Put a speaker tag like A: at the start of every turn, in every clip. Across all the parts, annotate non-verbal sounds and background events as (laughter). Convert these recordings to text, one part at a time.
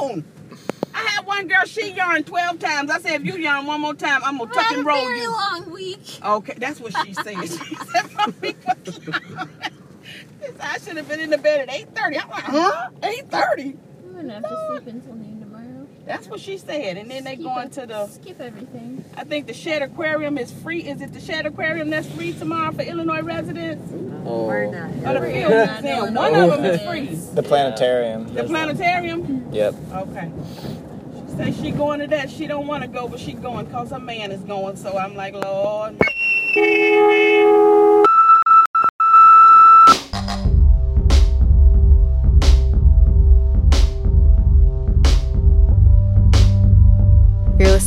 A: on. I had one girl, she yawned 12 times. I said, if you yawn one more time, I'm going to tuck
B: had
A: and
B: a
A: roll
B: very
A: you.
B: long week.
A: Okay, that's what she said. (laughs) She said my week was long. She said, I should have been in the bed at 8.30. I'm like, huh? 8.30?
B: I'm gonna have to sleep until noon tomorrow.
A: That's what she said. And then they
B: Skip
A: going to the,
B: skip everything.
A: I think the Shedd Aquarium is free. Is it the Shedd Aquarium that's free tomorrow for Illinois residents?
C: Oh,
A: Or the Field Museum? One of them is free.
C: the planetarium.
A: The planetarium?
C: Yep.
A: Okay. She said she going to that. She don't want to go, but she going because her man is going. So I'm like, Lord.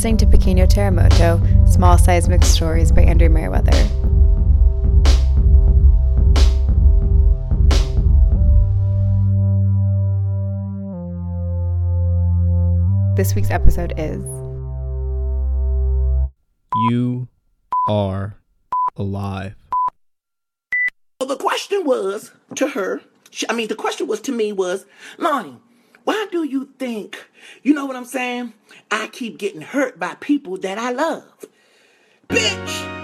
D: Listening to Pequeño Terremoto, Small Seismic Stories by Andrew Merriweather. This week's episode is
E: You are alive.
F: So the question was to her, she- I mean, the question was to me was, Lonnie, why do you think, you know what I'm saying? I keep getting hurt by people that I love. Bitch!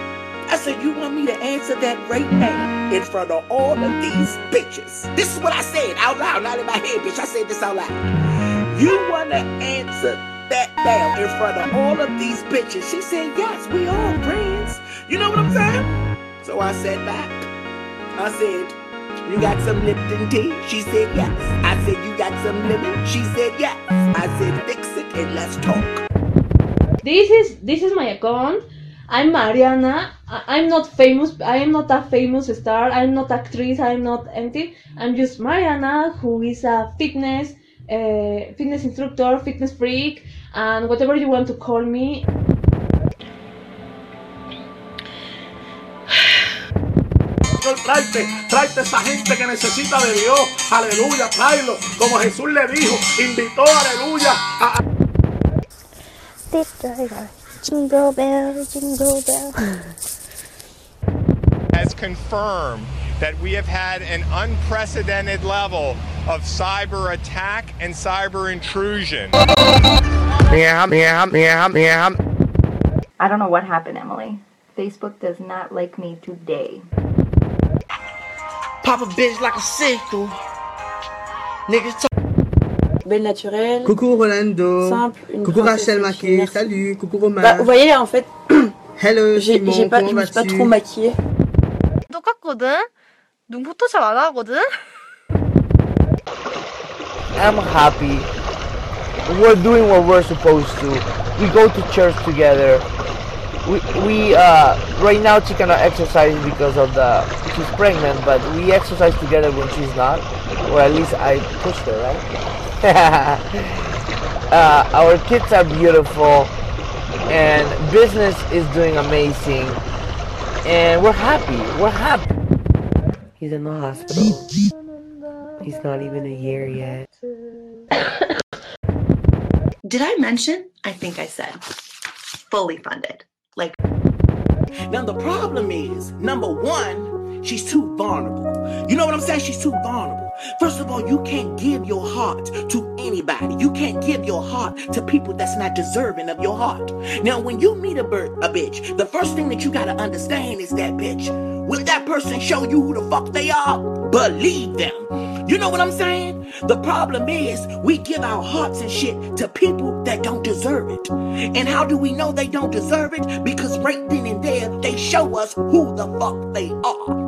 F: I said, you want me to answer that right now in front of all of these bitches? This is what I said out loud, not in my head, bitch. I said this out loud. You want to answer that now in front of all of these bitches? She said, yes, we all friends. You know what I'm saying? So I said back. I said, You got some Lipton tea? She said, Yes. I said, You got some lemon? She said, Yes. I said, Fix it and let's talk.
G: this is this is my account i'm mariana i'm not famous i am not a famous star i'm not actress i'm not anything i'm just mariana who is a fitness uh, fitness instructor fitness freak and whatever you want to call me
F: Señor, tráete, tráete esa gente que necesita de Dios. Aleluya, tráelo. Como Jesús le dijo, invitó, aleluya. A,
B: Jingle bell, jingle bell.
H: has confirmed that we have had an unprecedented level of cyber attack and cyber intrusion.
I: Yeah, yeah, yeah, yeah.
J: I don't know what happened, Emily. Facebook does not like me today.
F: Pop a bitch like a sickle. Niggas talk.
K: Belle naturelle.
L: Coucou Rolando.
K: Simple, une
L: Coucou
K: princesse
L: Rachel
K: aussi,
L: Maquet.
K: merci.
L: Salut. Coucou Romain.
K: Bah, vous voyez, en fait, (clears throat)
L: Hello
K: j'ai
L: Simon.
K: j'ai pas, je
L: comment
K: me suis pas
L: vas-tu
K: trop maquillée.
M: 똑같거든? 눈부터 잘 안 하거든?
I: I'm happy. We're doing what we're supposed to. We go to church together. We, we uh, right now she cannot exercise because of the she's pregnant, but we exercise together when she's not, or at least I push her, right? (laughs) uh, our kids are beautiful, and business is doing amazing, and we're happy. We're happy.
K: He's in the hospital. He's not even a year yet. (coughs)
N: Did I mention? I think I said fully funded. Like,
F: Now the problem is, number one, she's too vulnerable. You know what I'm saying? She's too vulnerable. First of all, you can't give your heart to anybody. You can't give your heart to people that's not deserving of your heart. Now, when you meet a bird, a bitch, the first thing that you gotta understand is that bitch. Will that person show you who the fuck they are? Believe them. You know what I'm saying? The problem is we give our hearts and shit to people that don't deserve it. And how do we know they don't deserve it? Because right then and there, they show us who the fuck they are.